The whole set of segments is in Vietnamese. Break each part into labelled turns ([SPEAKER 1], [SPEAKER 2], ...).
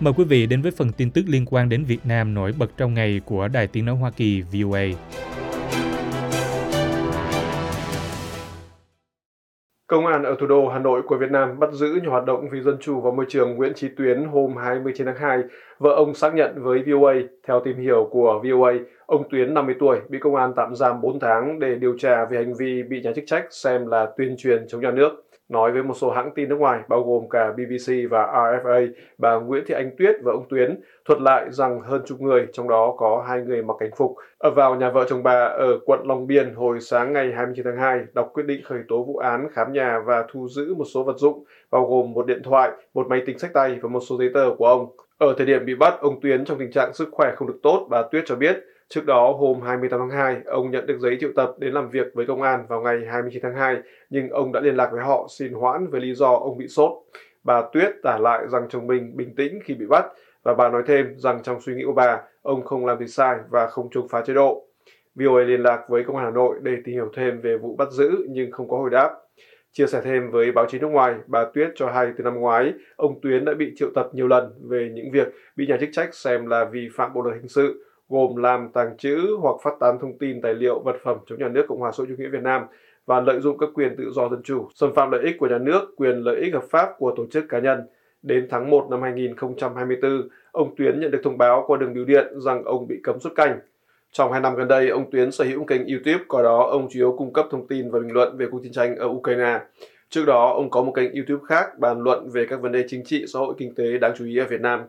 [SPEAKER 1] Mời quý vị đến với phần tin tức liên quan đến Việt Nam nổi bật trong ngày của Đài Tiếng Nói Hoa Kỳ VOA.
[SPEAKER 2] Công an ở thủ đô Hà Nội của Việt Nam bắt giữ nhà hoạt động vì dân chủ và môi trường Nguyễn Chí Tuyến hôm 29 tháng 2. Vợ ông xác nhận với VOA, theo tìm hiểu của VOA, ông Tuyến 50 tuổi bị công an tạm giam 4 tháng để điều tra về hành vi bị nhà chức trách xem là tuyên truyền chống nhà nước. Nói với một số hãng tin nước ngoài, bao gồm cả BBC và RFA, bà Nguyễn Thị Anh Tuyết và ông Tuyến thuật lại rằng hơn chục người, trong đó có hai người mặc cảnh phục, ở vào nhà vợ chồng bà ở quận Long Biên hồi sáng ngày 29 tháng 2, đọc quyết định khởi tố vụ án khám nhà và thu giữ một số vật dụng, bao gồm một điện thoại, một máy tính sách tay và một số giấy tờ của ông. Ở thời điểm bị bắt, ông Tuyến trong tình trạng sức khỏe không được tốt, bà Tuyết cho biết. Trước đó, hôm 28 tháng 2, ông nhận được giấy triệu tập đến làm việc với công an vào ngày 29 tháng 2, nhưng ông đã liên lạc với họ xin hoãn với lý do ông bị sốt. Bà Tuyết tả lại rằng chồng mình bình tĩnh khi bị bắt, và bà nói thêm rằng trong suy nghĩ của bà, ông không làm gì sai và không chống phá chế độ. VOA liên lạc với Công an Hà Nội để tìm hiểu thêm về vụ bắt giữ nhưng không có hồi đáp. Chia sẻ thêm với báo chí nước ngoài, bà Tuyết cho hay từ năm ngoái, ông Tuyến đã bị triệu tập nhiều lần về những việc bị nhà chức trách xem là vi phạm bộ luật hình sự, gồm làm tàng trữ hoặc phát tán thông tin tài liệu vật phẩm chống nhà nước Cộng hòa xã hội chủ nghĩa Việt Nam và lợi dụng các quyền tự do dân chủ, xâm phạm lợi ích của nhà nước, quyền lợi ích hợp pháp của tổ chức cá nhân. Đến tháng 1 năm 2024, ông Tuyến nhận được thông báo qua đường bưu điện rằng ông bị cấm xuất cảnh. Trong hai năm gần đây, ông Tuyến sở hữu kênh YouTube, có đó ông chủ yếu cung cấp thông tin và bình luận về cuộc chiến tranh ở Ukraine. Trước đó, ông có một kênh YouTube khác bàn luận về các vấn đề chính trị, xã hội, kinh tế đáng chú ý ở Việt Nam.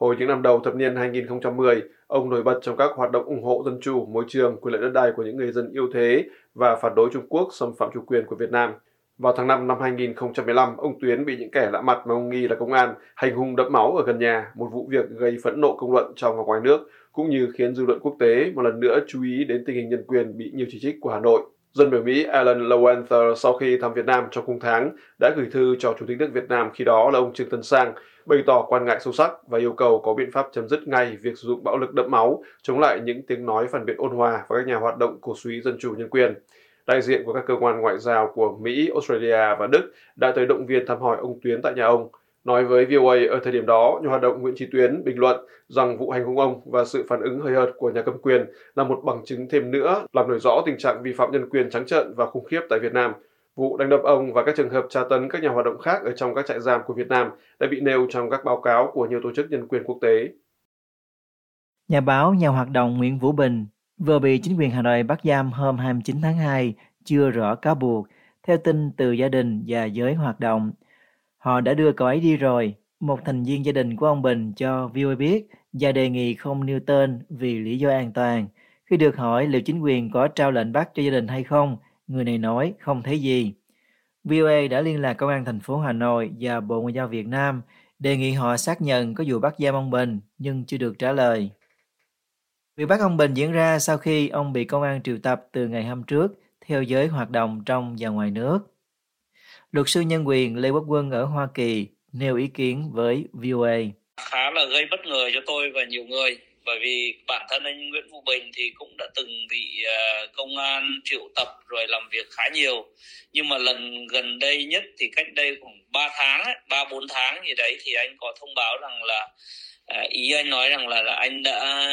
[SPEAKER 2] Hồi những năm đầu thập niên 2010, ông nổi bật trong các hoạt động ủng hộ dân chủ, môi trường, quyền lợi đất đai của những người dân yêu thế và phản đối Trung Quốc xâm phạm chủ quyền của Việt Nam. Vào tháng 5 năm 2015, ông Tuyến bị những kẻ lạ mặt mà ông nghi là công an hành hung đẫm máu ở gần nhà, một vụ việc gây phẫn nộ công luận trong và ngoài nước, cũng như khiến dư luận quốc tế một lần nữa chú ý đến tình hình nhân quyền bị nhiều chỉ trích của Hà Nội. Dân biểu Mỹ Alan Lowenther sau khi thăm Việt Nam trong cùng tháng đã gửi thư cho Chủ tịch nước Việt Nam khi đó là ông Trương Tân Sang, bày tỏ quan ngại sâu sắc và yêu cầu có biện pháp chấm dứt ngay việc sử dụng bạo lực đẫm máu, chống lại những tiếng nói phản biện ôn hòa và các nhà hoạt động cổ suý dân chủ nhân quyền. Đại diện của các cơ quan ngoại giao của Mỹ, Australia và Đức đã tới động viên thăm hỏi ông Tuyến tại nhà ông. Nói với VOA ở thời điểm đó, nhà hoạt động Nguyễn Trí Tuyến bình luận rằng vụ hành hung ông và sự phản ứng hơi hợt của nhà cầm quyền là một bằng chứng thêm nữa làm nổi rõ tình trạng vi phạm nhân quyền trắng trợn và khủng khiếp tại Việt Nam. Vụ đánh đập ông và các trường hợp tra tấn các nhà hoạt động khác ở trong các trại giam của Việt Nam đã bị nêu trong các báo cáo của nhiều tổ chức nhân quyền quốc tế.
[SPEAKER 3] Nhà báo, nhà hoạt động Nguyễn Vũ Bình vừa bị chính quyền Hà Nội bắt giam hôm 29 tháng 2, chưa rõ cáo buộc, theo tin từ gia đình và giới hoạt động. Họ đã đưa cậu ấy đi rồi. Một thành viên gia đình của ông Bình cho VOA biết và đề nghị không nêu tên vì lý do an toàn. Khi được hỏi liệu chính quyền có trao lệnh bắt cho gia đình hay không, người này nói, không thấy gì. VOA đã liên lạc công an thành phố Hà Nội và Bộ Ngoại giao Việt Nam, đề nghị họ xác nhận có vụ bắt giam ông Bình, nhưng chưa được trả lời. Việc bắt ông Bình diễn ra sau khi ông bị công an triệu tập từ ngày hôm trước, theo giới hoạt động trong và ngoài nước. Luật sư nhân quyền Lê Quốc Quân ở Hoa Kỳ nêu ý kiến với VOA.
[SPEAKER 4] Khá là gây bất ngờ cho tôi và nhiều người bởi vì bản thân anh Nguyễn Vũ Bình thì cũng đã từng bị à, công an triệu tập rồi làm việc khá nhiều. Nhưng mà lần gần đây nhất thì cách đây khoảng 3 tháng ba bốn tháng gì đấy thì anh có thông báo rằng là à, ý anh nói rằng là, là anh đã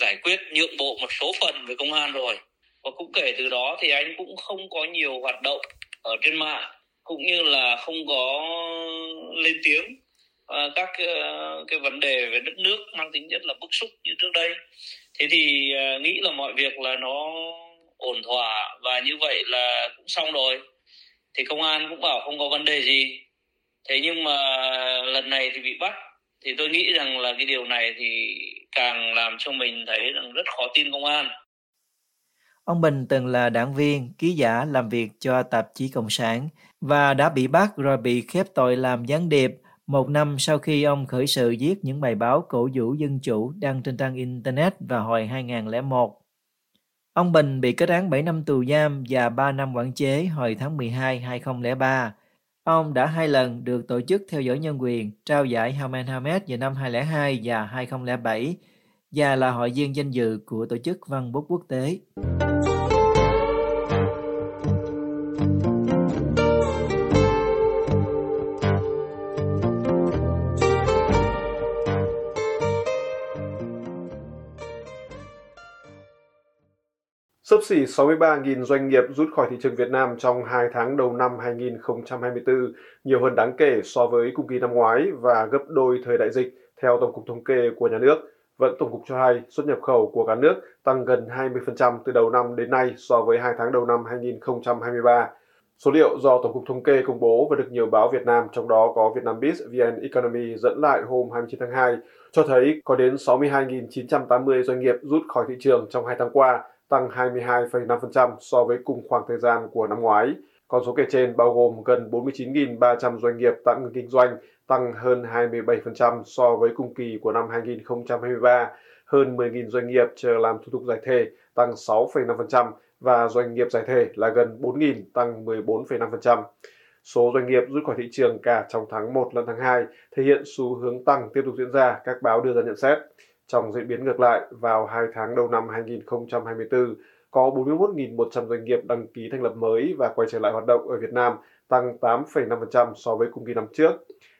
[SPEAKER 4] giải quyết nhượng bộ một số phần với công an rồi. Và cũng kể từ đó thì anh cũng không có nhiều hoạt động ở trên mạng cũng như là không có lên tiếng uh, các uh, cái vấn đề về đất nước mang tính chất là bức xúc như trước đây. Thế thì uh, nghĩ là mọi việc là nó ổn thỏa và như vậy là cũng xong rồi. Thì công an cũng bảo không có vấn đề gì. Thế nhưng mà lần này thì bị bắt. Thì tôi nghĩ rằng là cái điều này thì càng làm cho mình thấy rằng rất khó tin công an.
[SPEAKER 3] Ông Bình từng là đảng viên, ký giả làm việc cho tạp chí Cộng sản và đã bị bắt rồi bị khép tội làm gián điệp một năm sau khi ông khởi sự viết những bài báo cổ vũ dân chủ đăng trên trang Internet vào hồi 2001. Ông Bình bị kết án 7 năm tù giam và 3 năm quản chế hồi tháng 12 2003. Ông đã hai lần được tổ chức theo dõi nhân quyền, trao giải Haman Hamed vào năm 2002 và 2007 và là hội viên danh dự của Tổ chức Văn bút Quốc tế.
[SPEAKER 2] Sấp xỉ 63.000 doanh nghiệp rút khỏi thị trường Việt Nam trong 2 tháng đầu năm 2024, nhiều hơn đáng kể so với cùng kỳ năm ngoái và gấp đôi thời đại dịch, theo Tổng cục Thống kê của nhà nước. Vẫn Tổng cục cho hay xuất nhập khẩu của cả nước tăng gần 20% từ đầu năm đến nay so với 2 tháng đầu năm 2023. Số liệu do Tổng cục Thống kê công bố và được nhiều báo Việt Nam, trong đó có Vietnambiz VN Economy dẫn lại hôm 29 tháng 2, cho thấy có đến 62.980 doanh nghiệp rút khỏi thị trường trong 2 tháng qua, tăng 22,5% so với cùng khoảng thời gian của năm ngoái. Con số kể trên bao gồm gần 49.300 doanh nghiệp tạm ngừng kinh doanh, tăng hơn 27% so với cùng kỳ của năm 2023, hơn 10.000 doanh nghiệp chờ làm thủ tục giải thể, tăng 6,5%, và doanh nghiệp giải thể là gần 4.000, tăng 14,5%. Số doanh nghiệp rút khỏi thị trường cả trong tháng 1 lẫn tháng 2 thể hiện xu hướng tăng tiếp tục diễn ra, các báo đưa ra nhận xét. Trong diễn biến ngược lại, vào 2 tháng đầu năm 2024, có 41.100 doanh nghiệp đăng ký thành lập mới và quay trở lại hoạt động ở Việt Nam, tăng 8,5% so với cùng kỳ năm trước.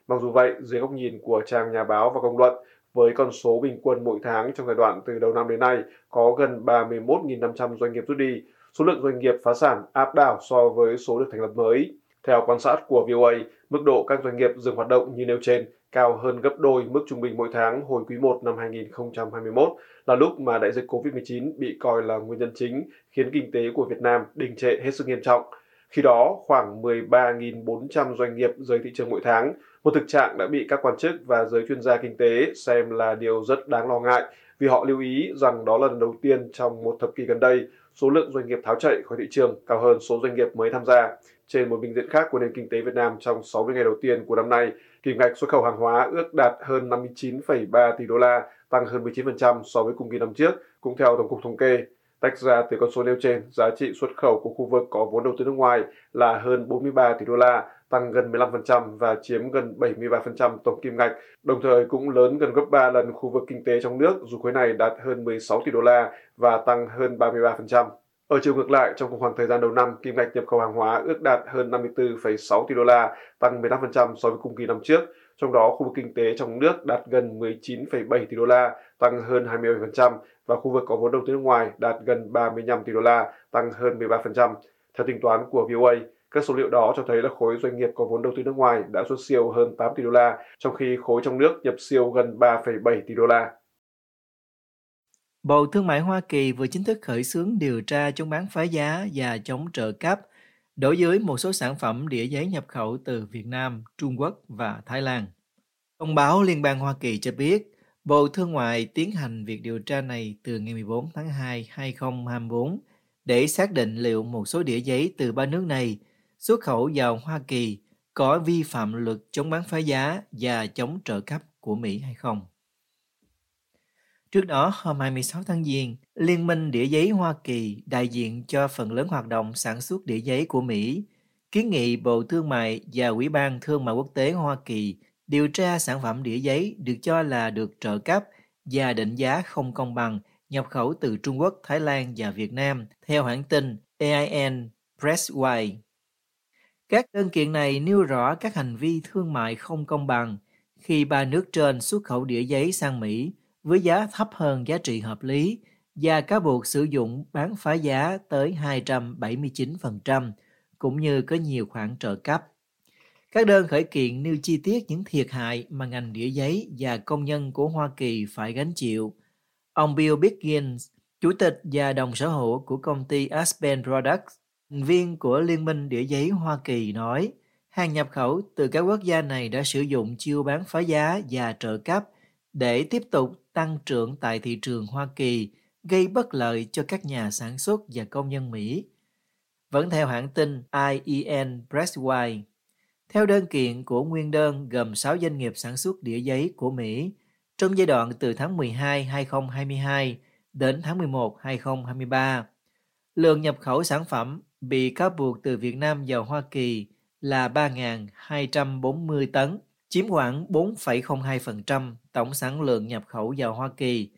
[SPEAKER 2] Mặc dù vậy, dưới góc nhìn của trang nhà báo và công luận, với con số bình quân mỗi tháng trong giai đoạn từ đầu năm đến nay có gần 31.500 doanh nghiệp rút đi, số lượng doanh nghiệp phá sản áp đảo so với số được thành lập mới. Theo quan sát của VOA, mức độ các doanh nghiệp dừng hoạt động như nêu trên cao hơn gấp đôi mức trung bình mỗi tháng hồi quý 1 năm 2021 là lúc mà đại dịch COVID-19 bị coi là nguyên nhân chính khiến kinh tế của Việt Nam đình trệ hết sức nghiêm trọng. Khi đó, khoảng 13.400 doanh nghiệp rời thị trường mỗi tháng, một thực trạng đã bị các quan chức và giới chuyên gia kinh tế xem là điều rất đáng lo ngại vì họ lưu ý rằng đó là lần đầu tiên trong một thập kỷ gần đây số lượng doanh nghiệp tháo chạy khỏi thị trường cao hơn số doanh nghiệp mới tham gia. Trên một bình diện khác của nền kinh tế Việt Nam trong 60 ngày đầu tiên của năm nay, kim ngạch xuất khẩu hàng hóa ước đạt hơn 59,3 tỷ đô la, tăng hơn 19% so với cùng kỳ năm trước, cũng theo Tổng cục Thống kê. Tách ra từ con số nêu trên, giá trị xuất khẩu của khu vực có vốn đầu tư nước ngoài là hơn 43 tỷ đô la, tăng gần 15% và chiếm gần 73% tổng kim ngạch, đồng thời cũng lớn gần gấp 3 lần khu vực kinh tế trong nước dù khối này đạt hơn 16 tỷ đô la và tăng hơn 33%. Ở chiều ngược lại, trong khoảng thời gian đầu năm, kim ngạch nhập khẩu hàng hóa ước đạt hơn 54,6 tỷ đô la, tăng 15% so với cùng kỳ năm trước. Trong đó, khu vực kinh tế trong nước đạt gần 19,7 tỷ đô la, tăng hơn 27%, và khu vực có vốn đầu tư nước ngoài đạt gần 35 tỷ đô la, tăng hơn 13%. Theo tính toán của VOA, các số liệu đó cho thấy là khối doanh nghiệp có vốn đầu tư nước ngoài đã xuất siêu hơn 8 tỷ đô la, trong khi khối trong nước nhập siêu gần 3,7 tỷ đô la.
[SPEAKER 3] Bộ Thương mại Hoa Kỳ vừa chính thức khởi xướng điều tra chống bán phá giá và chống trợ cấp đối với một số sản phẩm đĩa giấy nhập khẩu từ Việt Nam, Trung Quốc và Thái Lan. Thông báo Liên bang Hoa Kỳ cho biết, Bộ Thương mại tiến hành việc điều tra này từ ngày 14 tháng 2, 2024 để xác định liệu một số đĩa giấy từ ba nước này xuất khẩu vào Hoa Kỳ có vi phạm luật chống bán phá giá và chống trợ cấp của Mỹ hay không. Trước đó, hôm 26 tháng Giêng, Liên minh Đĩa giấy Hoa Kỳ đại diện cho phần lớn hoạt động sản xuất đĩa giấy của Mỹ kiến nghị Bộ Thương mại và Ủy ban Thương mại Quốc tế Hoa Kỳ điều tra sản phẩm đĩa giấy được cho là được trợ cấp và định giá không công bằng nhập khẩu từ Trung Quốc, Thái Lan và Việt Nam, theo hãng tin AIN Presswire. Các đơn kiện này nêu rõ các hành vi thương mại không công bằng khi ba nước trên xuất khẩu đĩa giấy sang Mỹ với giá thấp hơn giá trị hợp lý và cáo buộc sử dụng bán phá giá tới 279%, cũng như có nhiều khoản trợ cấp. Các đơn khởi kiện nêu chi tiết những thiệt hại mà ngành đĩa giấy và công nhân của Hoa Kỳ phải gánh chịu. Ông Bill Biggins, chủ tịch và đồng sở hữu của công ty Aspen Products, viên của Liên minh Đĩa giấy Hoa Kỳ nói, hàng nhập khẩu từ các quốc gia này đã sử dụng chiêu bán phá giá và trợ cấp để tiếp tục tăng trưởng tại thị trường Hoa Kỳ, gây bất lợi cho các nhà sản xuất và công nhân Mỹ. Vẫn theo hãng tin IEN Presswire, theo đơn kiện của nguyên đơn gồm 6 doanh nghiệp sản xuất đĩa giấy của Mỹ trong giai đoạn từ tháng 12 2022 đến tháng 11 2023, lượng nhập khẩu sản phẩm bị cáo buộc từ Việt Nam vào Hoa Kỳ là 3.240 tấn, chiếm khoảng 4,02% tổng sản lượng nhập khẩu vào Hoa Kỳ.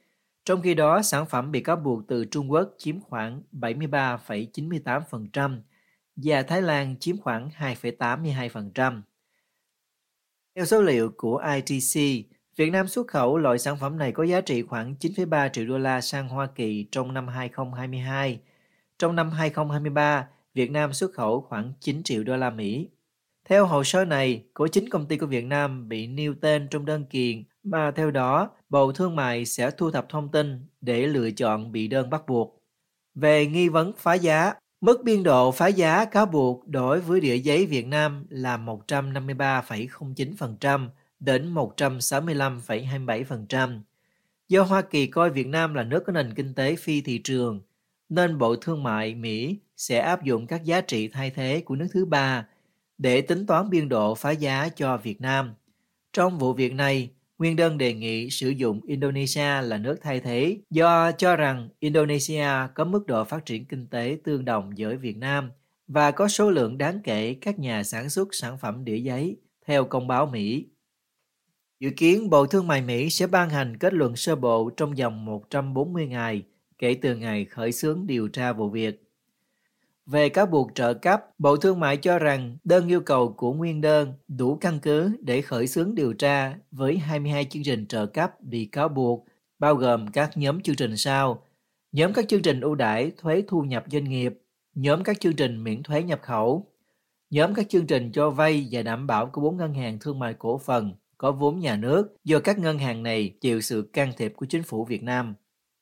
[SPEAKER 3] Trong khi đó, sản phẩm bị cáo buộc từ Trung Quốc chiếm khoảng 73,98% và Thái Lan chiếm khoảng 2,82%. Theo số liệu của ITC, Việt Nam xuất khẩu loại sản phẩm này có giá trị khoảng 9,3 triệu đô la sang Hoa Kỳ trong năm 2022, Trong năm 2023, Việt Nam xuất khẩu khoảng 9 triệu đô la Mỹ. Theo hồ sơ này, có 9 công ty của Việt Nam bị nêu tên trong đơn kiện mà theo đó Bộ Thương mại sẽ thu thập thông tin để lựa chọn bị đơn bắt buộc. Về nghi vấn phá giá, mức biên độ phá giá cáo buộc đối với địa giấy Việt Nam là 153,09% đến 165,27%. Do Hoa Kỳ coi Việt Nam là nước có nền kinh tế phi thị trường, nên Bộ Thương mại Mỹ sẽ áp dụng các giá trị thay thế của nước thứ ba để tính toán biên độ phá giá cho Việt Nam. Trong vụ việc này, Nguyên đơn đề nghị sử dụng Indonesia là nước thay thế do cho rằng Indonesia có mức độ phát triển kinh tế tương đồng với Việt Nam và có số lượng đáng kể các nhà sản xuất sản phẩm đĩa giấy, theo công báo Mỹ. Dự kiến Bộ Thương mại Mỹ sẽ ban hành kết luận sơ bộ trong vòng 140 ngày kể từ ngày khởi xướng điều tra vụ việc. Về cáo buộc trợ cấp, Bộ Thương mại cho rằng đơn yêu cầu của nguyên đơn đủ căn cứ để khởi xướng điều tra với 22 chương trình trợ cấp bị cáo buộc, bao gồm các nhóm chương trình sau. Nhóm các chương trình ưu đãi thuế thu nhập doanh nghiệp, nhóm các chương trình miễn thuế nhập khẩu, nhóm các chương trình cho vay và đảm bảo của bốn ngân hàng thương mại cổ phần có vốn nhà nước do các ngân hàng này chịu sự can thiệp của chính phủ Việt Nam.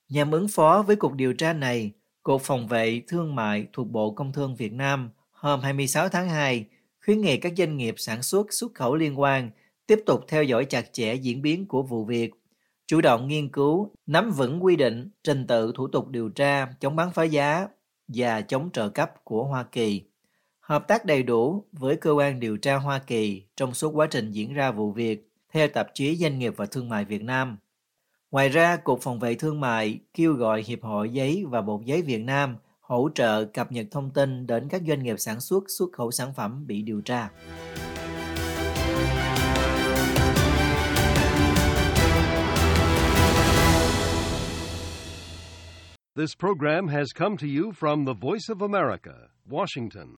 [SPEAKER 3] Nhằm ứng phó với cuộc điều tra này, Cục Phòng vệ Thương mại thuộc Bộ Công Thương Việt Nam hôm 26 tháng 2 khuyến nghị các doanh nghiệp sản xuất xuất khẩu liên quan tiếp tục theo dõi chặt chẽ diễn biến của vụ việc, chủ động nghiên cứu, nắm vững quy định, trình tự thủ tục điều tra, chống bán phá giá và chống trợ cấp của Hoa Kỳ. Hợp tác đầy đủ với cơ quan điều tra Hoa Kỳ trong suốt quá trình diễn ra vụ việc, theo tạp chí Doanh nghiệp và Thương mại Việt Nam. Ngoài ra, Cục Phòng vệ Thương mại kêu gọi Hiệp hội Giấy và Bột Giấy Việt Nam hỗ trợ cập nhật thông tin đến các doanh nghiệp sản xuất xuất khẩu sản phẩm bị điều tra.
[SPEAKER 5] This program has come to you from the Voice of America, Washington.